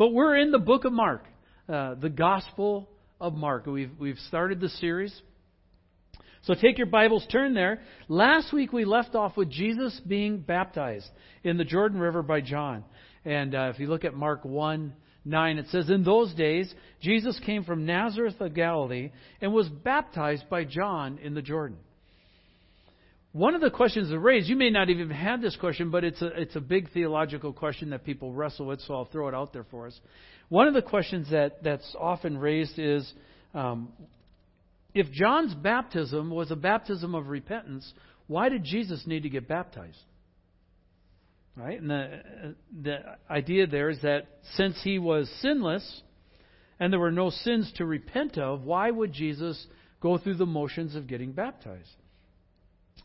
But we're in the book of Mark, uh, the Gospel of Mark. We've, we've started the series. So take your Bibles, turn there. Last week we left off with Jesus being baptized in the Jordan River by John. And uh, if you look at Mark 1 9, it says, In those days, Jesus came from Nazareth of Galilee and was baptized by John in the Jordan. One of the questions that raised, you may not even have this question, but it's a, it's a big theological question that people wrestle with, so I'll throw it out there for us. One of the questions that, that's often raised is um, if John's baptism was a baptism of repentance, why did Jesus need to get baptized? Right? And the, the idea there is that since he was sinless and there were no sins to repent of, why would Jesus go through the motions of getting baptized?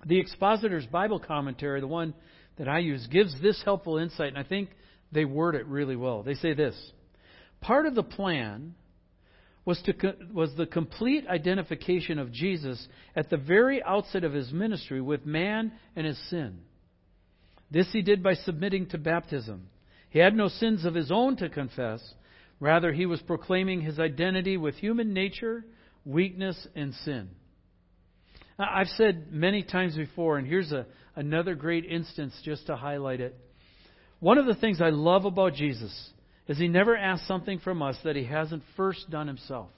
The Expositor's Bible commentary, the one that I use, gives this helpful insight, and I think they word it really well. They say this Part of the plan was, to, was the complete identification of Jesus at the very outset of his ministry with man and his sin. This he did by submitting to baptism. He had no sins of his own to confess. Rather, he was proclaiming his identity with human nature, weakness, and sin. I've said many times before, and here's a, another great instance just to highlight it. One of the things I love about Jesus is he never asks something from us that he hasn't first done himself.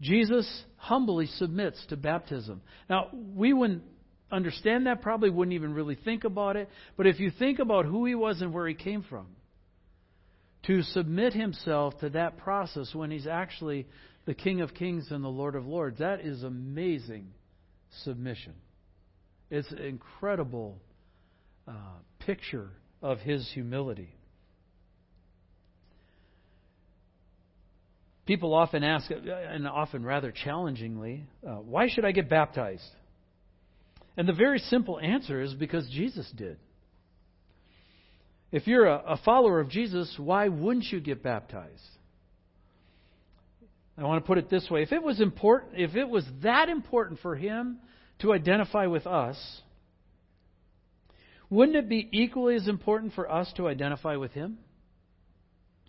Jesus humbly submits to baptism. Now, we wouldn't understand that, probably wouldn't even really think about it, but if you think about who he was and where he came from, to submit himself to that process when he's actually the King of Kings and the Lord of Lords. That is amazing submission. It's an incredible uh, picture of his humility. People often ask, and often rather challengingly, uh, why should I get baptized? And the very simple answer is because Jesus did. If you're a, a follower of Jesus, why wouldn't you get baptized? I want to put it this way. If it was important, if it was that important for him to identify with us, wouldn't it be equally as important for us to identify with him?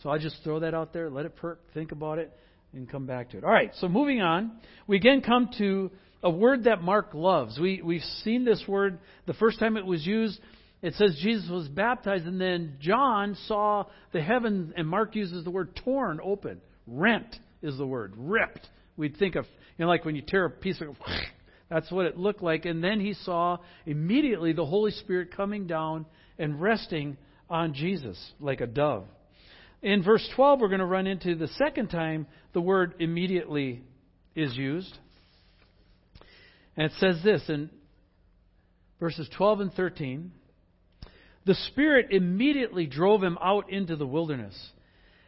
So I'll just throw that out there, let it perk, think about it, and come back to it. All right, so moving on, we again come to a word that Mark loves. We, we've seen this word the first time it was used. It says Jesus was baptized, and then John saw the heaven, and Mark uses the word torn open, rent is the word. Ripped. We'd think of, you know, like when you tear a piece of, that's what it looked like. And then he saw immediately the Holy Spirit coming down and resting on Jesus like a dove. In verse 12, we're going to run into the second time the word immediately is used. And it says this in verses 12 and 13 The Spirit immediately drove him out into the wilderness.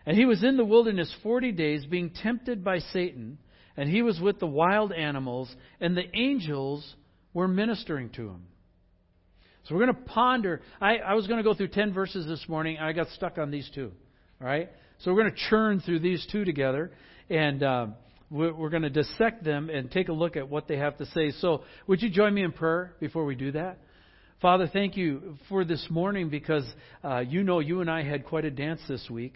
And he was in the wilderness forty days, being tempted by Satan, and he was with the wild animals, and the angels were ministering to him. So we're going to ponder. I, I was going to go through 10 verses this morning, I got stuck on these two. All right? So we're going to churn through these two together, and uh, we're, we're going to dissect them and take a look at what they have to say. So would you join me in prayer before we do that? Father, thank you for this morning because uh, you know you and I had quite a dance this week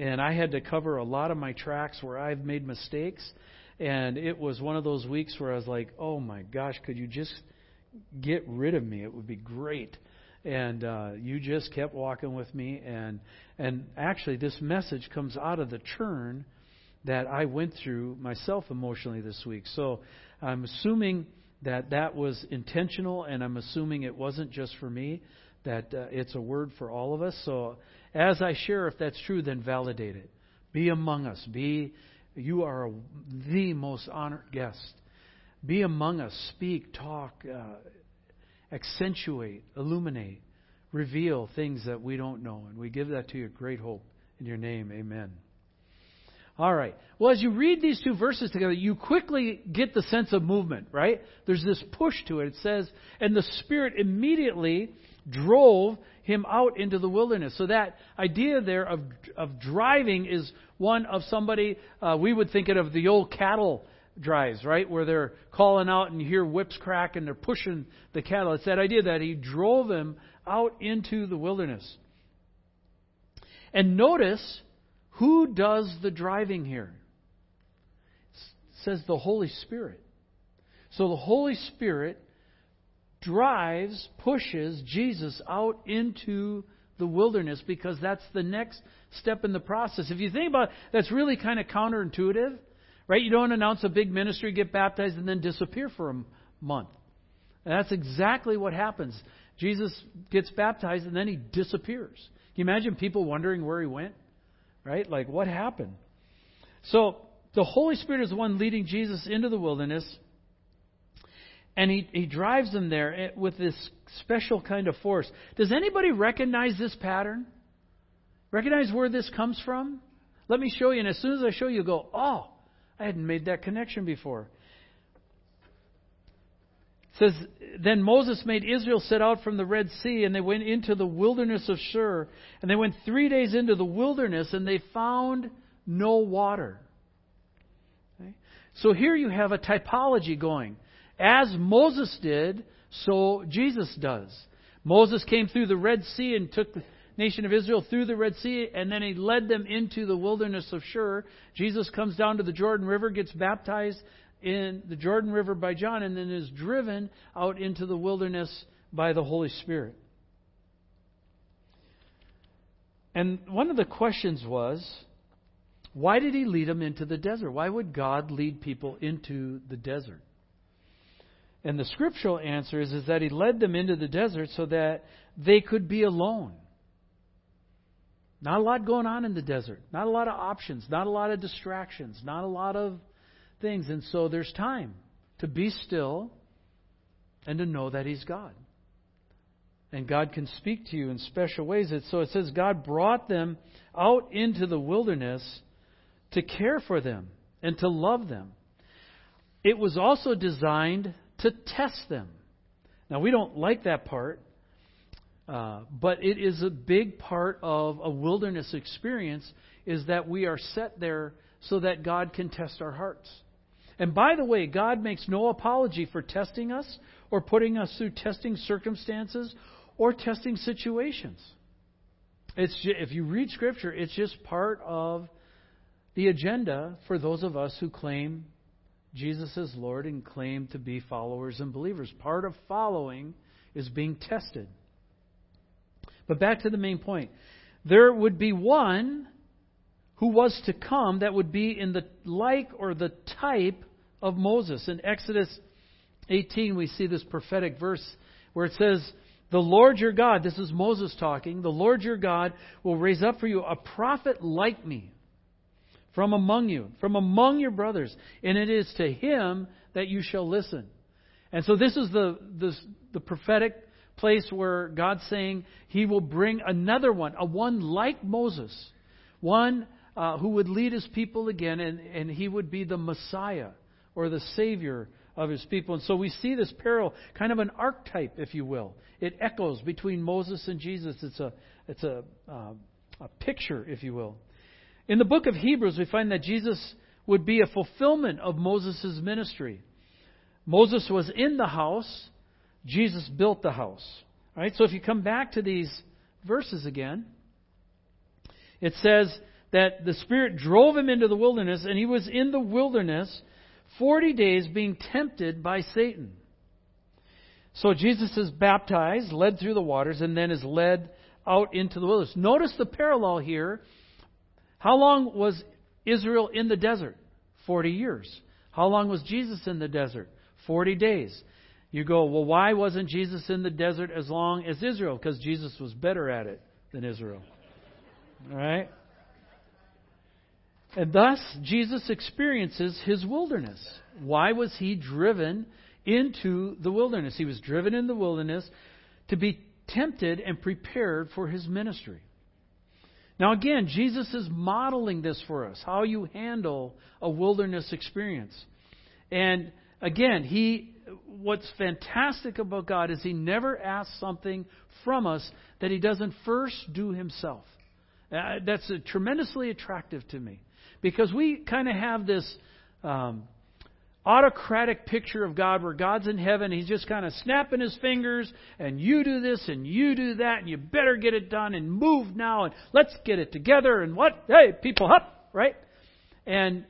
and I had to cover a lot of my tracks where I've made mistakes. And it was one of those weeks where I was like, oh my gosh, could you just get rid of me? It would be great. And uh, you just kept walking with me. And, and actually, this message comes out of the churn that I went through myself emotionally this week. So I'm assuming that that was intentional, and I'm assuming it wasn't just for me, that uh, it's a word for all of us. So as I share, if that's true, then validate it. Be among us. Be you are the most honored guest. Be among us. Speak, talk, uh, accentuate, illuminate, reveal things that we don't know, and we give that to you. Great hope in your name. Amen. All right. Well, as you read these two verses together, you quickly get the sense of movement, right? There's this push to it. It says, and the Spirit immediately drove him out into the wilderness. So that idea there of of driving is one of somebody uh, we would think it of the old cattle drives, right, where they're calling out and you hear whips crack and they're pushing the cattle. It's that idea that he drove them out into the wilderness. And notice who does the driving here? It says the Holy Spirit. So the Holy Spirit drives, pushes Jesus out into the wilderness because that's the next step in the process. If you think about it, that's really kind of counterintuitive, right? You don't announce a big ministry, get baptized, and then disappear for a month. And that's exactly what happens. Jesus gets baptized and then he disappears. Can you imagine people wondering where he went? Right? Like, what happened? So, the Holy Spirit is the one leading Jesus into the wilderness. And he, he drives them there eh, with this special kind of force. Does anybody recognize this pattern? Recognize where this comes from? Let me show you. And as soon as I show you, you go, oh, I hadn't made that connection before says, Then Moses made Israel set out from the Red Sea, and they went into the wilderness of Shur. And they went three days into the wilderness, and they found no water. Okay? So here you have a typology going. As Moses did, so Jesus does. Moses came through the Red Sea and took the nation of Israel through the Red Sea, and then he led them into the wilderness of Shur. Jesus comes down to the Jordan River, gets baptized in the Jordan River by John and then is driven out into the wilderness by the Holy Spirit. And one of the questions was why did he lead them into the desert? Why would God lead people into the desert? And the scriptural answer is, is that he led them into the desert so that they could be alone. Not a lot going on in the desert. Not a lot of options. Not a lot of distractions. Not a lot of things. And so there's time to be still and to know that He's God. And God can speak to you in special ways. So it says God brought them out into the wilderness to care for them and to love them. It was also designed to test them. Now, we don't like that part, uh, but it is a big part of a wilderness experience is that we are set there so that God can test our hearts. And by the way, God makes no apology for testing us or putting us through testing circumstances or testing situations. It's just, if you read Scripture, it's just part of the agenda for those of us who claim Jesus as Lord and claim to be followers and believers. Part of following is being tested. But back to the main point. There would be one who was to come that would be in the like or the type of Moses. In Exodus 18, we see this prophetic verse where it says, The Lord your God, this is Moses talking, the Lord your God will raise up for you a prophet like me from among you, from among your brothers, and it is to him that you shall listen. And so this is the, the, the prophetic place where God's saying he will bring another one, a one like Moses, one uh, who would lead his people again, and, and he would be the Messiah or the Savior of his people. And so we see this parallel, kind of an archetype, if you will. It echoes between Moses and Jesus. It's a, it's a, uh, a picture, if you will. In the book of Hebrews, we find that Jesus would be a fulfillment of Moses' ministry. Moses was in the house, Jesus built the house. All right? So if you come back to these verses again, it says that the Spirit drove him into the wilderness, and he was in the wilderness 40 days being tempted by Satan. So Jesus is baptized, led through the waters, and then is led out into the wilderness. Notice the parallel here. How long was Israel in the desert? 40 years. How long was Jesus in the desert? 40 days. You go, well, why wasn't Jesus in the desert as long as Israel? Because Jesus was better at it than Israel. All right? And thus, Jesus experiences his wilderness. Why was he driven into the wilderness? He was driven in the wilderness to be tempted and prepared for his ministry. Now, again, Jesus is modeling this for us how you handle a wilderness experience. And again, he what's fantastic about God is he never asks something from us that he doesn't first do himself. Uh, that's tremendously attractive to me. Because we kind of have this um, autocratic picture of God where God's in heaven. He's just kind of snapping his fingers, and you do this and you do that, and you better get it done and move now, and let's get it together, and what? Hey, people, up, right? And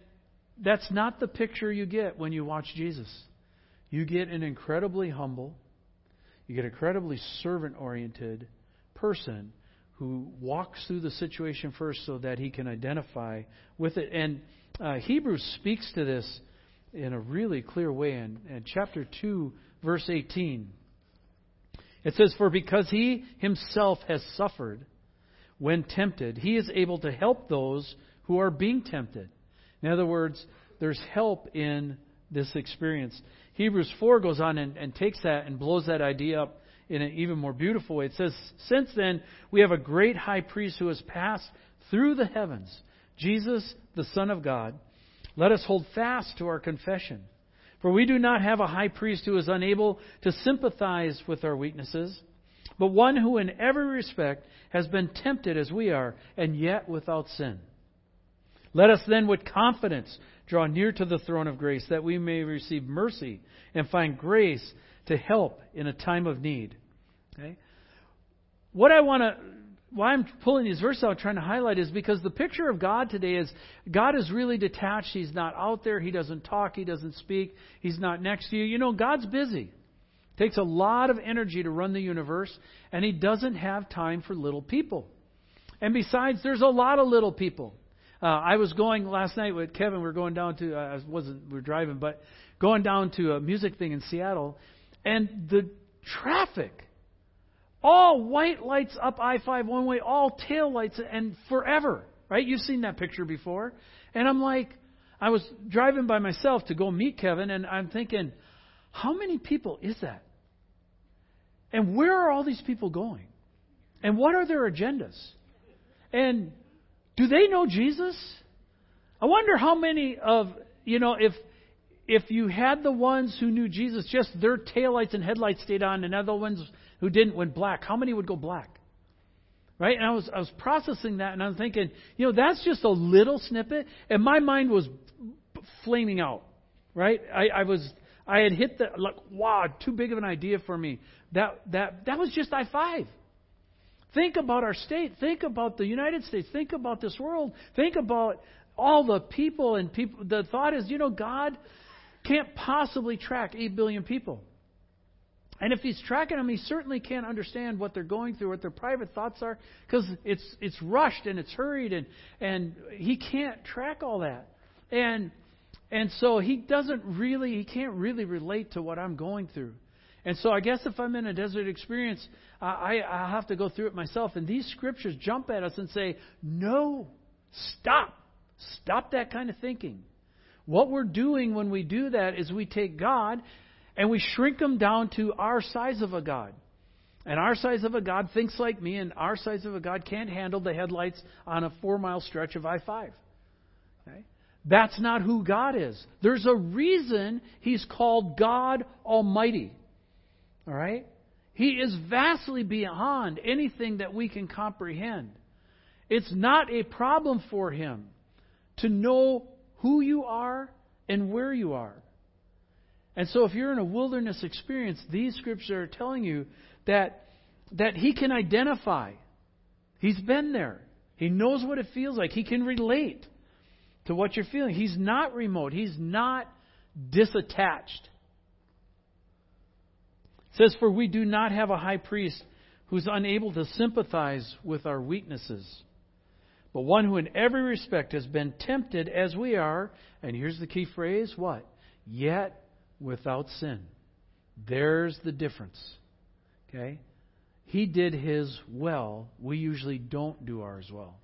that's not the picture you get when you watch Jesus. You get an incredibly humble, you get an incredibly servant oriented person who walks through the situation first so that he can identify with it. And uh, Hebrews speaks to this in a really clear way in, in chapter 2, verse 18. It says, For because he himself has suffered when tempted, he is able to help those who are being tempted. In other words, there's help in this experience. Hebrews 4 goes on and, and takes that and blows that idea up in an even more beautiful way. It says, Since then, we have a great high priest who has passed through the heavens, Jesus, the Son of God. Let us hold fast to our confession. For we do not have a high priest who is unable to sympathize with our weaknesses, but one who in every respect has been tempted as we are, and yet without sin. Let us then with confidence draw near to the throne of grace, that we may receive mercy and find grace to help in a time of need. Okay? What I want to why I'm pulling these verses out, trying to highlight, is because the picture of God today is God is really detached. He's not out there. He doesn't talk. He doesn't speak. He's not next to you. You know, God's busy. It takes a lot of energy to run the universe, and He doesn't have time for little people. And besides, there's a lot of little people. Uh, I was going last night with Kevin. We were going down to uh, I wasn't we were driving, but going down to a music thing in Seattle, and the traffic all white lights up I 5 one way, all tail lights, and forever. Right? You've seen that picture before. And I'm like, I was driving by myself to go meet Kevin, and I'm thinking, how many people is that? And where are all these people going? And what are their agendas? And do they know Jesus? I wonder how many of, you know, if if you had the ones who knew Jesus, just their taillights and headlights stayed on, and other ones who didn't went black, how many would go black? Right? And I was I was processing that, and I was thinking, you know, that's just a little snippet, and my mind was flaming out. Right? I, I was I had hit the like, wow, too big of an idea for me. That that that was just I five. Think about our state. Think about the United States. Think about this world. Think about all the people and people. The thought is, you know, God can't possibly track 8 billion people. And if he's tracking them, he certainly can't understand what they're going through, what their private thoughts are, because it's it's rushed and it's hurried, and and he can't track all that. And and so he doesn't really, he can't really relate to what I'm going through. And so I guess if I'm in a desert experience, I, I have to go through it myself. And these scriptures jump at us and say, no, stop. Stop that kind of thinking. What we're doing when we do that is we take God and we shrink them down to our size of a God. And our size of a God thinks like me, and our size of a God can't handle the headlights on a four mile stretch of I 5. Okay? That's not who God is. There's a reason he's called God Almighty. All right? He is vastly beyond anything that we can comprehend. It's not a problem for him to know who you are and where you are. And so if you're in a wilderness experience, these scriptures are telling you that that he can identify. He's been there. He knows what it feels like. He can relate to what you're feeling. He's not remote. He's not disattached. It says, For we do not have a high priest who's unable to sympathize with our weaknesses but one who in every respect has been tempted as we are, and here's the key phrase what? Yet without sin. There's the difference. Okay? He did his well. We usually don't do ours well.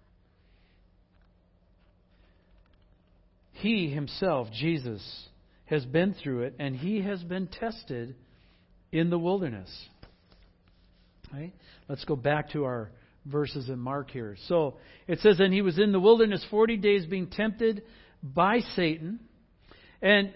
He himself, Jesus, has been through it, and he has been tested in the wilderness. Okay? Let's go back to our verses in Mark here. So it says, And he was in the wilderness 40 days being tempted by Satan. And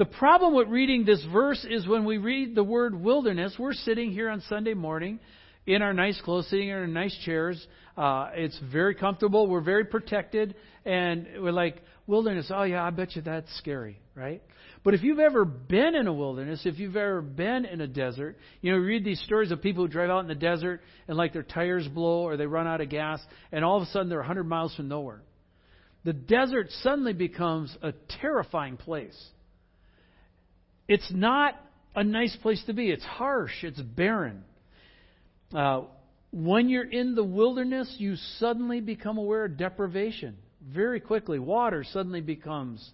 the problem with reading this verse is when we read the word wilderness, we're sitting here on Sunday morning. in our nice clothes, sitting in our nice chairs. Uh, it's very comfortable. We're very protected, and we're like wilderness. Oh yeah, I bet you that's scary, right? But if you've ever been in a wilderness, if you've ever been in a desert, you know, you read these stories of people who drive out in the desert and like their tires blow or they run out of gas, and all of a sudden they're 100 miles from nowhere. The desert suddenly becomes a terrifying place. It's not a nice place to be. It's harsh. It's barren. Uh, when you're in the wilderness, you suddenly become aware of deprivation very quickly. Water suddenly becomes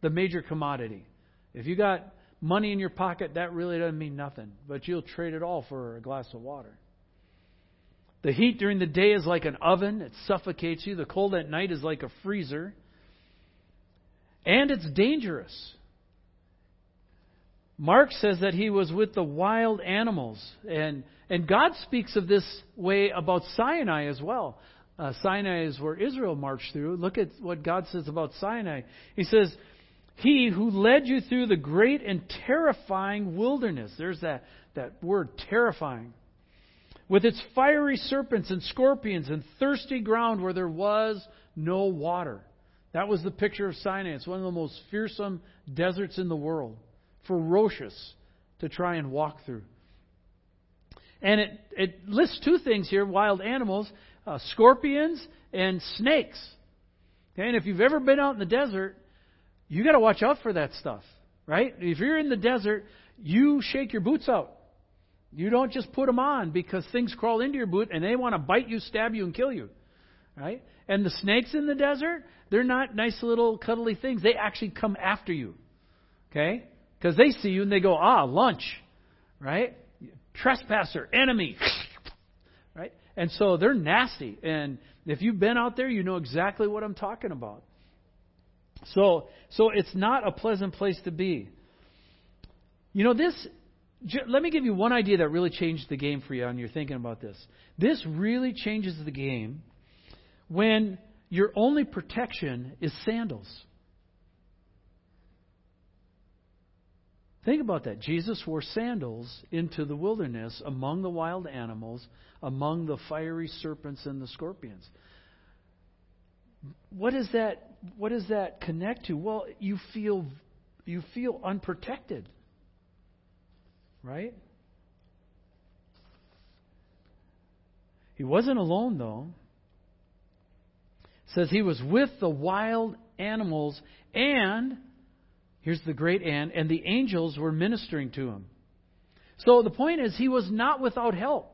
the major commodity. If you got money in your pocket, that really doesn't mean nothing, but you'll trade it all for a glass of water. The heat during the day is like an oven, it suffocates you. The cold at night is like a freezer. And it's dangerous. Mark says that he was with the wild animals. And, and God speaks of this way about Sinai as well. Uh, Sinai is where Israel marched through. Look at what God says about Sinai. He says, He who led you through the great and terrifying wilderness. There's that, that word, terrifying. With its fiery serpents and scorpions and thirsty ground where there was no water. That was the picture of Sinai. It's one of the most fearsome deserts in the world ferocious to try and walk through. And it, it lists two things here wild animals, uh, scorpions, and snakes. Okay, and if you've ever been out in the desert, you got to watch out for that stuff, right? If you're in the desert, you shake your boots out. You don't just put them on because things crawl into your boot and they want to bite you, stab you, and kill you, right? And the snakes in the desert, they're not nice little cuddly things. They actually come after you, okay? Because they see you and they go, ah, lunch, right? Trespasser, enemy, right? And so they're nasty. And if you've been out there, you know exactly what I'm talking about. So, so it's not a pleasant place to be. You know, this, let me give you one idea that really changed the game for you and you're thinking about this. This really changes the game when your only protection is sandals. Think about that. Jesus wore sandals into the wilderness among the wild animals, among the fiery serpents and the scorpions. What does that what does that connect to? Well, you feel you feel unprotected. Right? He wasn't alone though. It says he was with the wild animals and Here's the great and, and the angels were ministering to him. So the point is, he was not without help.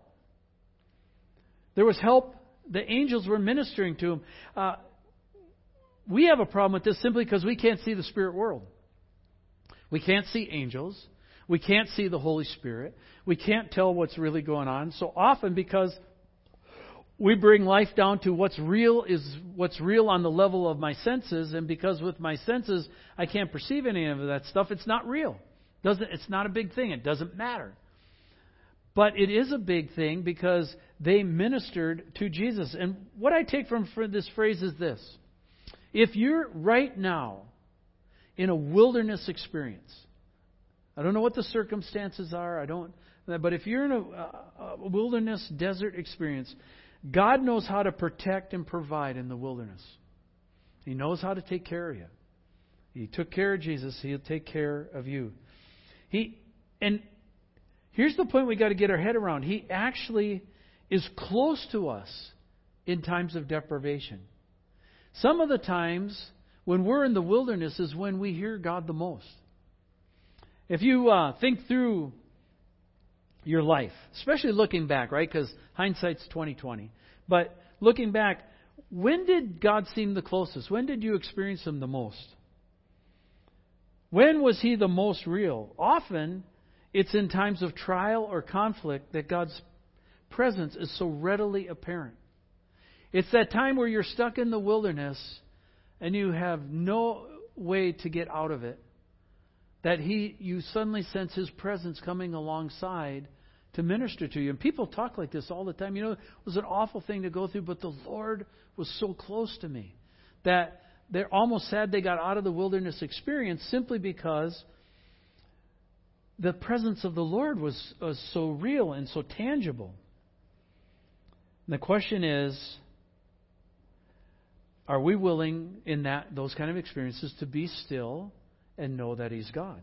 There was help. The angels were ministering to him. Uh, we have a problem with this simply because we can't see the spirit world. We can't see angels. We can't see the Holy Spirit. We can't tell what's really going on. So often, because we bring life down to what's real is what's real on the level of my senses, and because with my senses I can't perceive any of that stuff, it's not real. Doesn't it's not a big thing. It doesn't matter. But it is a big thing because they ministered to Jesus. And what I take from this phrase is this. If you're right now in a wilderness experience, I don't know what the circumstances are, I don't but if you're in a, a wilderness desert experience, God knows how to protect and provide in the wilderness. He knows how to take care of you. He took care of Jesus, he'll take care of you. He and here's the point we got to get our head around. He actually is close to us in times of deprivation. Some of the times when we're in the wilderness is when we hear God the most. If you uh, think through your life, especially looking back, right? Because hindsight's twenty twenty. But looking back, when did God seem the closest? When did you experience Him the most? When was He the most real? Often, it's in times of trial or conflict that God's presence is so readily apparent. It's that time where you're stuck in the wilderness and you have no way to get out of it that he you suddenly sense his presence coming alongside to minister to you. And people talk like this all the time. You know, it was an awful thing to go through, but the Lord was so close to me that they're almost sad they got out of the wilderness experience simply because the presence of the Lord was, was so real and so tangible. And the question is are we willing in that those kind of experiences to be still and know that he's God?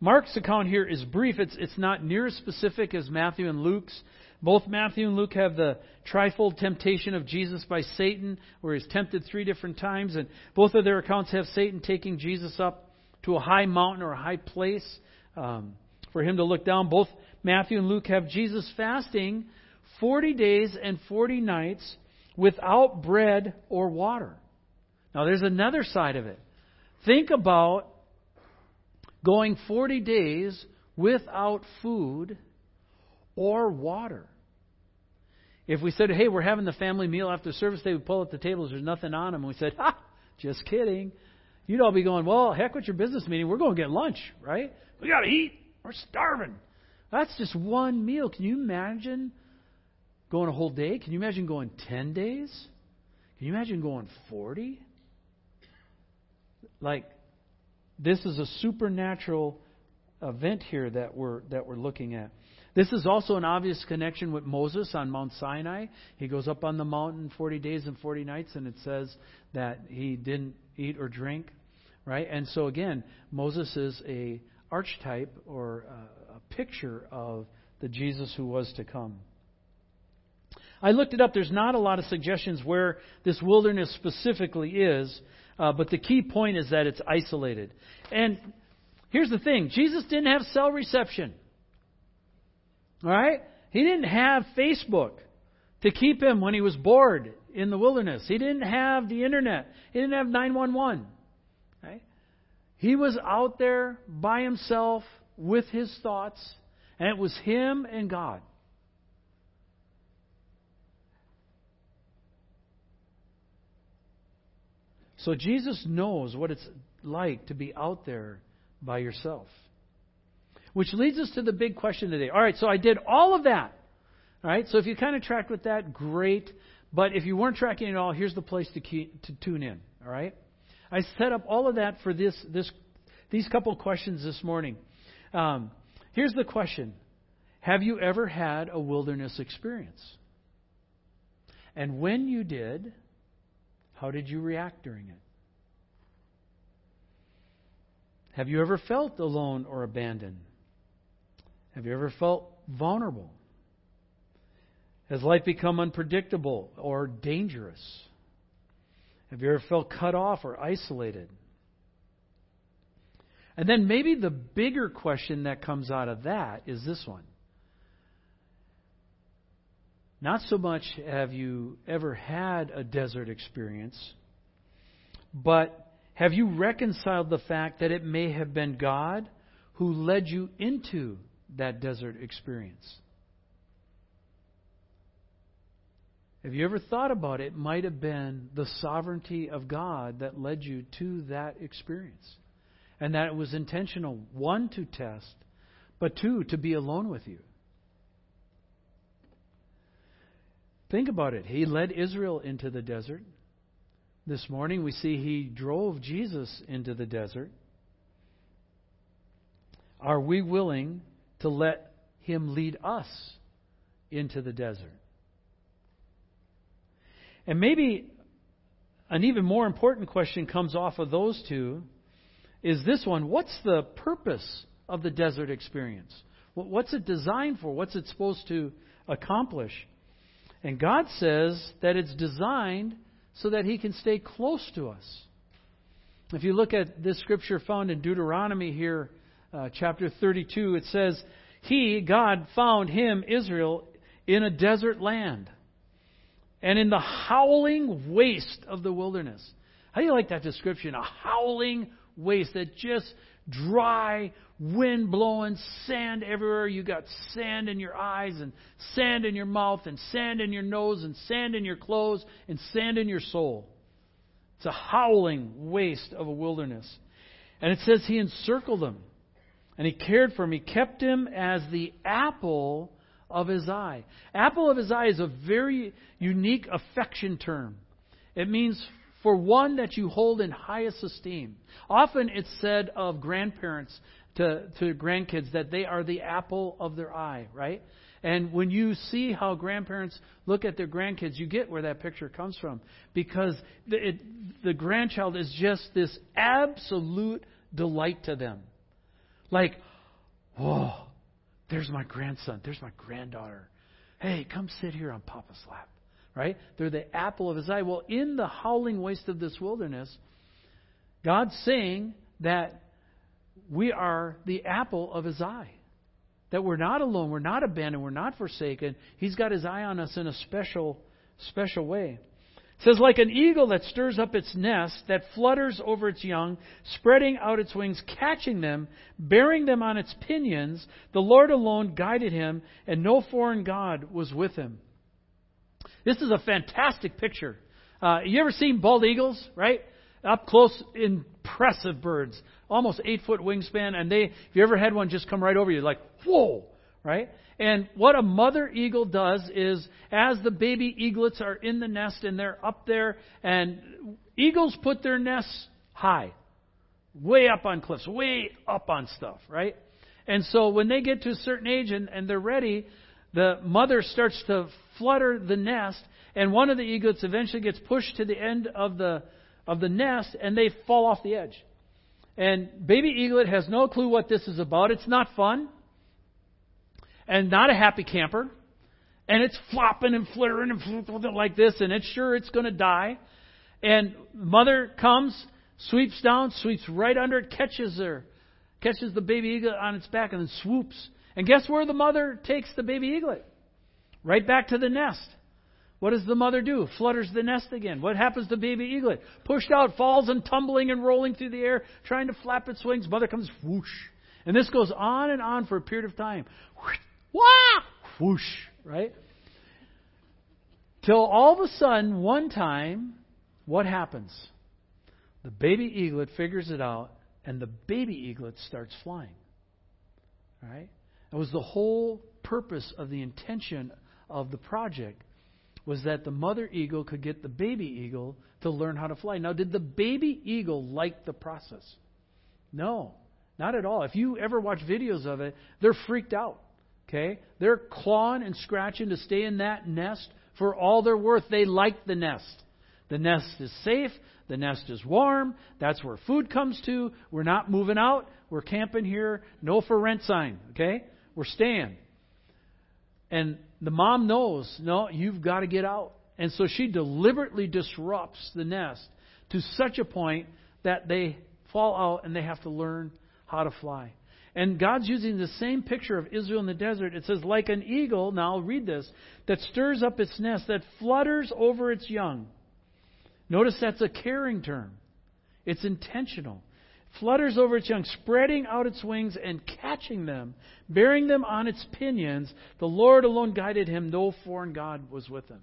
Mark's account here is brief. It's, it's not near as specific as Matthew and Luke's. Both Matthew and Luke have the trifold temptation of Jesus by Satan, where he's tempted three different times, and both of their accounts have Satan taking Jesus up to a high mountain or a high place um, for him to look down. Both Matthew and Luke have Jesus fasting 40 days and 40 nights without bread or water. Now, there's another side of it. Think about going 40 days without food or water. If we said, hey, we're having the family meal after service, they would pull up the tables, there's nothing on them. And we said, ha, just kidding. You'd all be going, well, heck with your business meeting. We're going to get lunch, right? We got to eat. We're starving. That's just one meal. Can you imagine going a whole day? Can you imagine going 10 days? Can you imagine going 40? Like, this is a supernatural event here that we're, that we're looking at. This is also an obvious connection with Moses on Mount Sinai. He goes up on the mountain 40 days and 40 nights, and it says that he didn't eat or drink, right? And so again, Moses is a archetype or a, a picture of the Jesus who was to come. I looked it up. There's not a lot of suggestions where this wilderness specifically is, uh, but the key point is that it's isolated. And here's the thing Jesus didn't have cell reception. All right? He didn't have Facebook to keep him when he was bored in the wilderness. He didn't have the internet. He didn't have 911. Right? He was out there by himself with his thoughts, and it was him and God. So Jesus knows what it's like to be out there by yourself. Which leads us to the big question today. All right, so I did all of that. All right, so if you kind of tracked with that, great. But if you weren't tracking at all, here's the place to, key, to tune in. All right, I set up all of that for this this these couple questions this morning. Um, here's the question: Have you ever had a wilderness experience? And when you did, how did you react during it? Have you ever felt alone or abandoned? Have you ever felt vulnerable? Has life become unpredictable or dangerous? Have you ever felt cut off or isolated? And then maybe the bigger question that comes out of that is this one. Not so much have you ever had a desert experience, but have you reconciled the fact that it may have been God who led you into that desert experience? Have you ever thought about it? it might have been the sovereignty of God that led you to that experience. And that it was intentional, one, to test, but two, to be alone with you. Think about it. He led Israel into the desert. This morning we see he drove Jesus into the desert. Are we willing to let him lead us into the desert? And maybe an even more important question comes off of those two is this one What's the purpose of the desert experience? What's it designed for? What's it supposed to accomplish? And God says that it's designed so that He can stay close to us. If you look at this scripture found in Deuteronomy here, uh, chapter 32, it says, He, God, found him, Israel, in a desert land and in the howling waste of the wilderness. How do you like that description? A howling waste that just dry, wind blowing, sand everywhere. You got sand in your eyes, and sand in your mouth, and sand in your nose, and sand in your clothes, and sand in your soul. It's a howling waste of a wilderness. And it says he encircled them, and he cared for him. He kept him as the apple of his eye. Apple of his eye is a very unique affection term. It means for one that you hold in highest esteem. Often it's said of grandparents to, to grandkids that they are the apple of their eye, right? And when you see how grandparents look at their grandkids, you get where that picture comes from. Because the, it, the grandchild is just this absolute delight to them. Like, whoa, there's my grandson, there's my granddaughter. Hey, come sit here on Papa's lap. Right? They're the apple of his eye. Well, in the howling waste of this wilderness, God's saying that we are the apple of his eye. That we're not alone, we're not abandoned, we're not forsaken. He's got his eye on us in a special, special way. It says, like an eagle that stirs up its nest, that flutters over its young, spreading out its wings, catching them, bearing them on its pinions, the Lord alone guided him, and no foreign God was with him. This is a fantastic picture. Uh, you ever seen bald eagles, right? Up close, impressive birds almost eight foot wingspan, and they, if you ever had one just come right over you, like, whoa, right? And what a mother eagle does is, as the baby eaglets are in the nest and they're up there, and eagles put their nests high, way up on cliffs, way up on stuff, right? And so when they get to a certain age and, and they're ready, the mother starts to flutter the nest, and one of the eaglets eventually gets pushed to the end of the of the nest, and they fall off the edge. And baby eaglet has no clue what this is about. It's not fun. And not a happy camper. And it's flopping and flittering and like this, and it's sure it's going to die. And mother comes, sweeps down, sweeps right under it, catches her, catches the baby eaglet on its back, and then swoops. And guess where the mother takes the baby eaglet? Right back to the nest. What does the mother do? Flutters the nest again. What happens to baby eaglet? Pushed out, falls and tumbling and rolling through the air, trying to flap its wings. Mother comes whoosh. And this goes on and on for a period of time. Wah! Whoosh, right? Till all of a sudden, one time, what happens? The baby eaglet figures it out, and the baby eaglet starts flying. Right? It was the whole purpose of the intention of the project was that the mother eagle could get the baby eagle to learn how to fly. Now, did the baby eagle like the process? No, not at all. If you ever watch videos of it, they're freaked out. Okay? They're clawing and scratching to stay in that nest for all they're worth. They like the nest. The nest is safe. The nest is warm. That's where food comes to. We're not moving out. We're camping here. No for rent sign. Okay? We're staying. And the mom knows, no, you've got to get out. And so she deliberately disrupts the nest to such a point that they fall out and they have to learn how to fly. And God's using the same picture of Israel in the desert. It says, like an eagle, now I'll read this, that stirs up its nest, that flutters over its young. Notice that's a caring term. It's intentional flutters over its young, spreading out its wings and catching them, bearing them on its pinions. The Lord alone guided him, no foreign God was with him.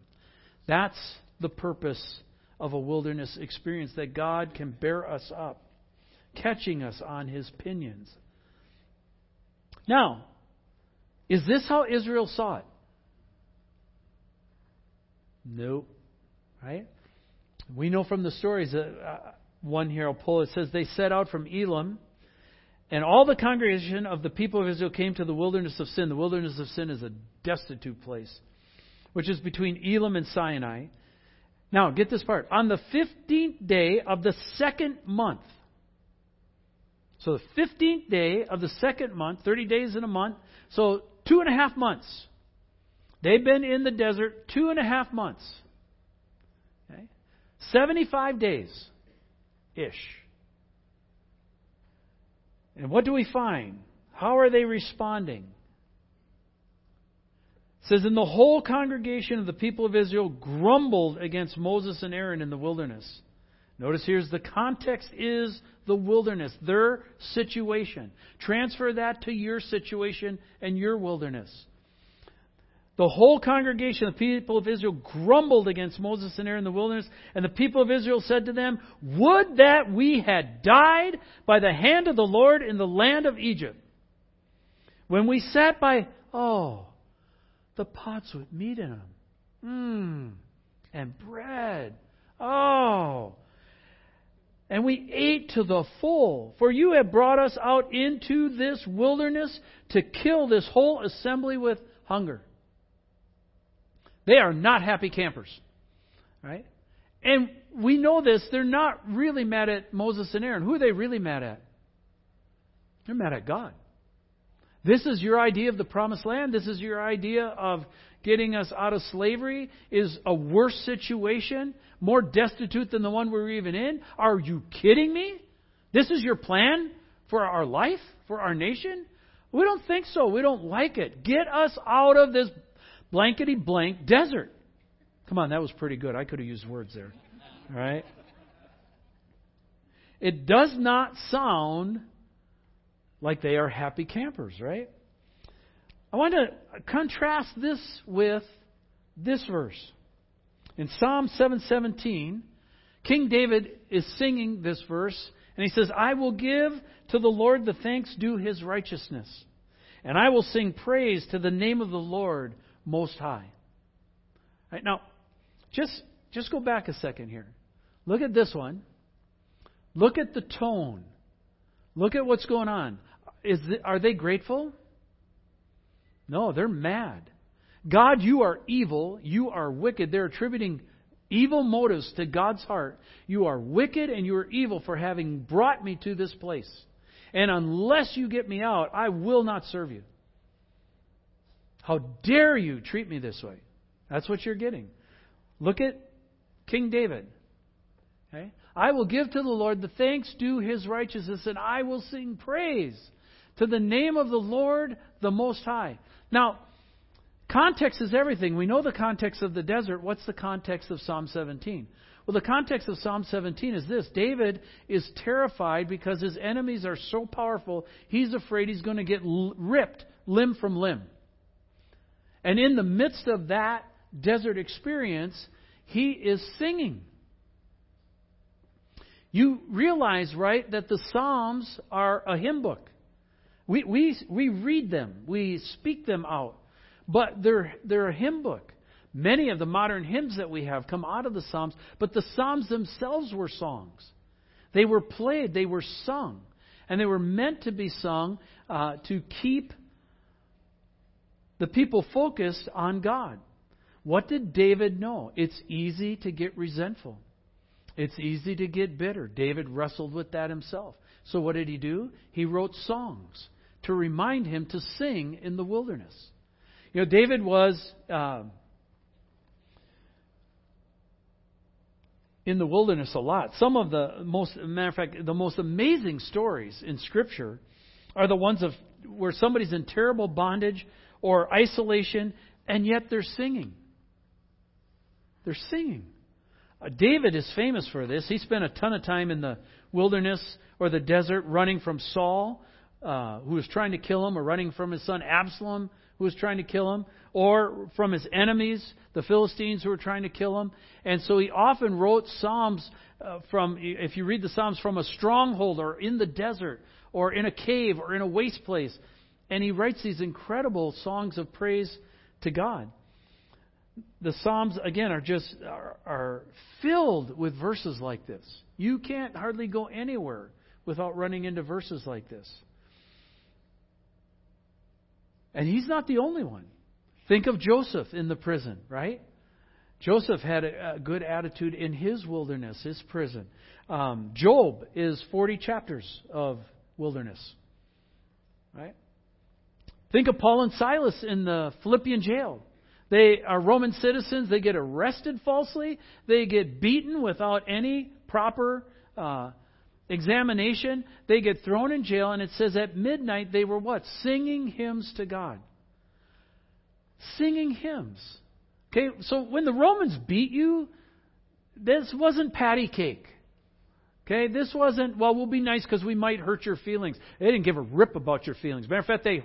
That's the purpose of a wilderness experience, that God can bear us up, catching us on his pinions. Now, is this how Israel saw it? Nope. Right? We know from the stories that. Uh, one here I'll pull. It says, They set out from Elim, and all the congregation of the people of Israel came to the wilderness of Sin. The wilderness of Sin is a destitute place, which is between Elim and Sinai. Now, get this part. On the 15th day of the second month, so the 15th day of the second month, 30 days in a month, so two and a half months. They've been in the desert two and a half months. Okay? 75 days ish. And what do we find? How are they responding? It says, And the whole congregation of the people of Israel grumbled against Moses and Aaron in the wilderness. Notice here's the context is the wilderness, their situation. Transfer that to your situation and your wilderness. The whole congregation, of the people of Israel, grumbled against Moses and Aaron in the wilderness, and the people of Israel said to them, Would that we had died by the hand of the Lord in the land of Egypt. When we sat by, oh, the pots with meat in them. Mmm, and bread. Oh. And we ate to the full. For you have brought us out into this wilderness to kill this whole assembly with hunger. They are not happy campers. Right? And we know this, they're not really mad at Moses and Aaron. Who are they really mad at? They're mad at God. This is your idea of the promised land. This is your idea of getting us out of slavery is a worse situation, more destitute than the one we are even in. Are you kidding me? This is your plan for our life, for our nation? We don't think so. We don't like it. Get us out of this blankety blank desert. Come on, that was pretty good. I could have used words there. All right? It does not sound like they are happy campers, right? I want to contrast this with this verse. In Psalm 717, King David is singing this verse, and he says, I will give to the Lord the thanks due his righteousness, and I will sing praise to the name of the Lord Most High. Right, now, just, just go back a second here. Look at this one. Look at the tone. Look at what's going on. Is the, are they grateful? No, they're mad. God, you are evil. You are wicked. They're attributing evil motives to God's heart. You are wicked and you are evil for having brought me to this place. And unless you get me out, I will not serve you. How dare you treat me this way? That's what you're getting. Look at King David. Okay? I will give to the Lord the thanks due his righteousness, and I will sing praise to the name of the Lord the Most High. Now, context is everything. We know the context of the desert. What's the context of Psalm 17? Well, the context of Psalm 17 is this David is terrified because his enemies are so powerful, he's afraid he's going to get ripped limb from limb. And in the midst of that desert experience, he is singing. You realize, right, that the Psalms are a hymn book. We, we, we read them, we speak them out, but they're, they're a hymn book. Many of the modern hymns that we have come out of the Psalms, but the Psalms themselves were songs. They were played, they were sung, and they were meant to be sung uh, to keep the people focused on God. What did David know? It's easy to get resentful. It's easy to get bitter. David wrestled with that himself. So what did he do? He wrote songs to remind him to sing in the wilderness. You know, David was uh, in the wilderness a lot. Some of the most, matter of fact, the most amazing stories in Scripture are the ones of where somebody's in terrible bondage or isolation, and yet they're singing. They're singing. Uh, David is famous for this. He spent a ton of time in the wilderness or the desert running from Saul uh, who was trying to kill him, or running from his son Absalom, who was trying to kill him, or from his enemies, the Philistines, who were trying to kill him. And so he often wrote psalms uh, from, if you read the psalms, from a stronghold, or in the desert, or in a cave, or in a waste place. And he writes these incredible songs of praise to God. The Psalms, again, are just are, are filled with verses like this. You can't hardly go anywhere without running into verses like this. And he's not the only one. Think of Joseph in the prison, right? Joseph had a, good attitude in his wilderness, his prison. Um, Job is 40 chapters of wilderness, right? Think of Paul and Silas in the Philippian jail. They are Roman citizens. They get arrested falsely. They get beaten without any proper uh, examination, they get thrown in jail, and it says at midnight they were what? Singing hymns to God. Singing hymns. Okay, so when the Romans beat you, this wasn't patty cake. Okay, this wasn't, well, we'll be nice because we might hurt your feelings. They didn't give a rip about your feelings. Matter of fact, they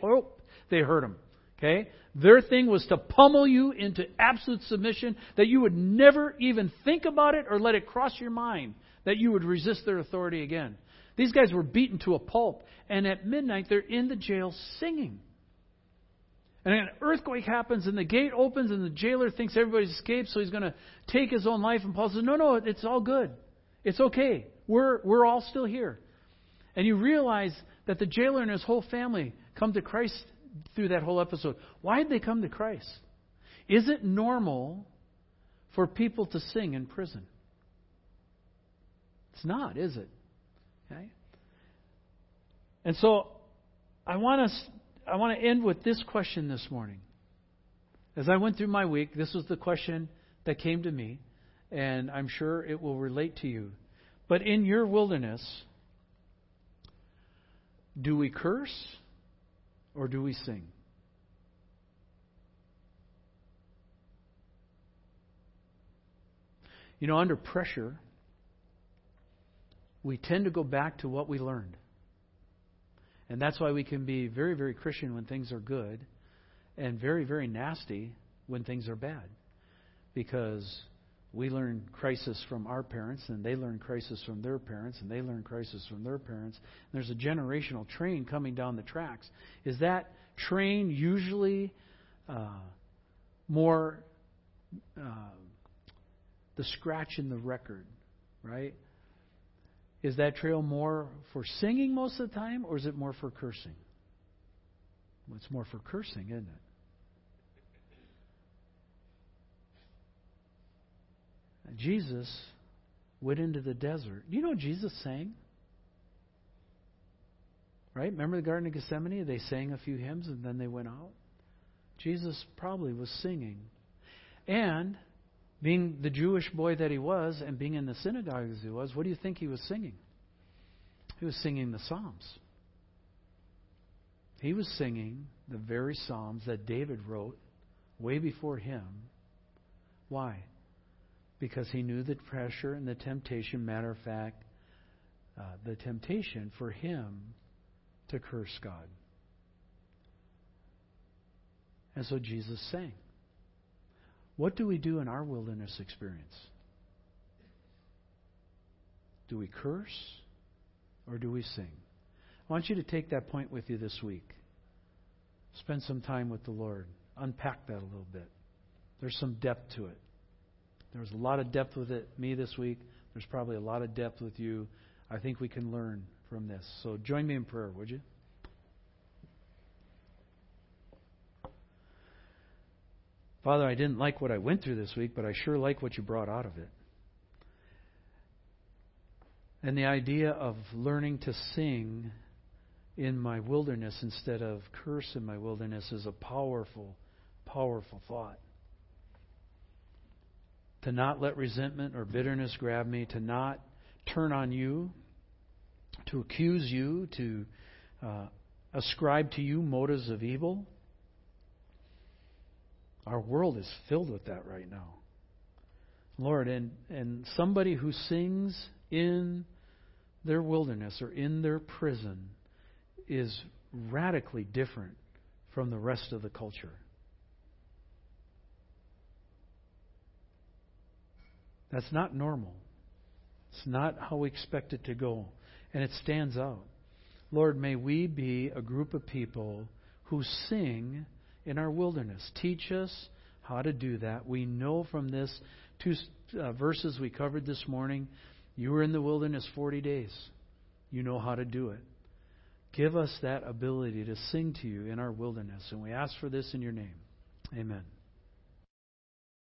they hurt them. Okay? Their thing was to pummel you into absolute submission that you would never even think about it or let it cross your mind that you would resist their authority again. These guys were beaten to a pulp, and at midnight they're in the jail singing. And an earthquake happens, and the gate opens, and the jailer thinks everybody's escaped, so he's going to take his own life. And Paul says, No, no, it's all good. It's okay. We're, we're all still here. And you realize that the jailer and his whole family come to Christ through that whole episode. Why did they come to Christ? Is it normal for people to sing in prison? It's not, is it? Okay? And so I want to I want to end with this question this morning. As I went through my week, this was the question that came to me, and I'm sure it will relate to you. But in your wilderness, do we curse or do we sing? You know, under pressure, we tend to go back to what we learned. And that's why we can be very, very Christian when things are good and very, very nasty when things are bad. Because we learn crisis from our parents, and they learn crisis from their parents, and they learn crisis from their parents. And there's a generational train coming down the tracks. Is that train usually uh, more uh, the scratch in the record, right? Is that trail more for singing most of the time, or is it more for cursing? Well, it's more for cursing, isn't it? Jesus went into the desert. You know Jesus sang? Right? Remember the Garden of Gethsemane? They sang a few hymns and then they went out. Jesus probably was singing. And being the Jewish boy that he was and being in the synagogue as he was, what do you think he was singing? He was singing the Psalms. He was singing the very Psalms that David wrote way before him. Why? Because he knew the pressure and the temptation, matter of fact, uh, the temptation for him to curse God. And so Jesus sang. What do we do in our wilderness experience? Do we curse or do we sing? I want you to take that point with you this week. Spend some time with the Lord. Unpack that a little bit. There's some depth to it. There was a lot of depth with it me this week. There's probably a lot of depth with you. I think we can learn from this. So join me in prayer, would you? Father, I didn't like what I went through this week, but I sure like what you brought out of it. And the idea of learning to sing in my wilderness instead of curse in my wilderness is a powerful, powerful thought. To not let resentment or bitterness grab me, to not turn on you, to accuse you, to uh, ascribe to you motives of evil our world is filled with that right now. Lord, and, and somebody who sings in their wilderness or in their prison is radically different from the rest of the culture. That's not normal. It's not how we expect it to go. And it stands out. Lord, may we be a group of people who sing in our wilderness. Teach us how to do that. We know from this two uh, verses we covered this morning, you were in the wilderness 40 days. You know how to do it. Give us that ability to sing to you in our wilderness. And we ask for this in your name. Amen.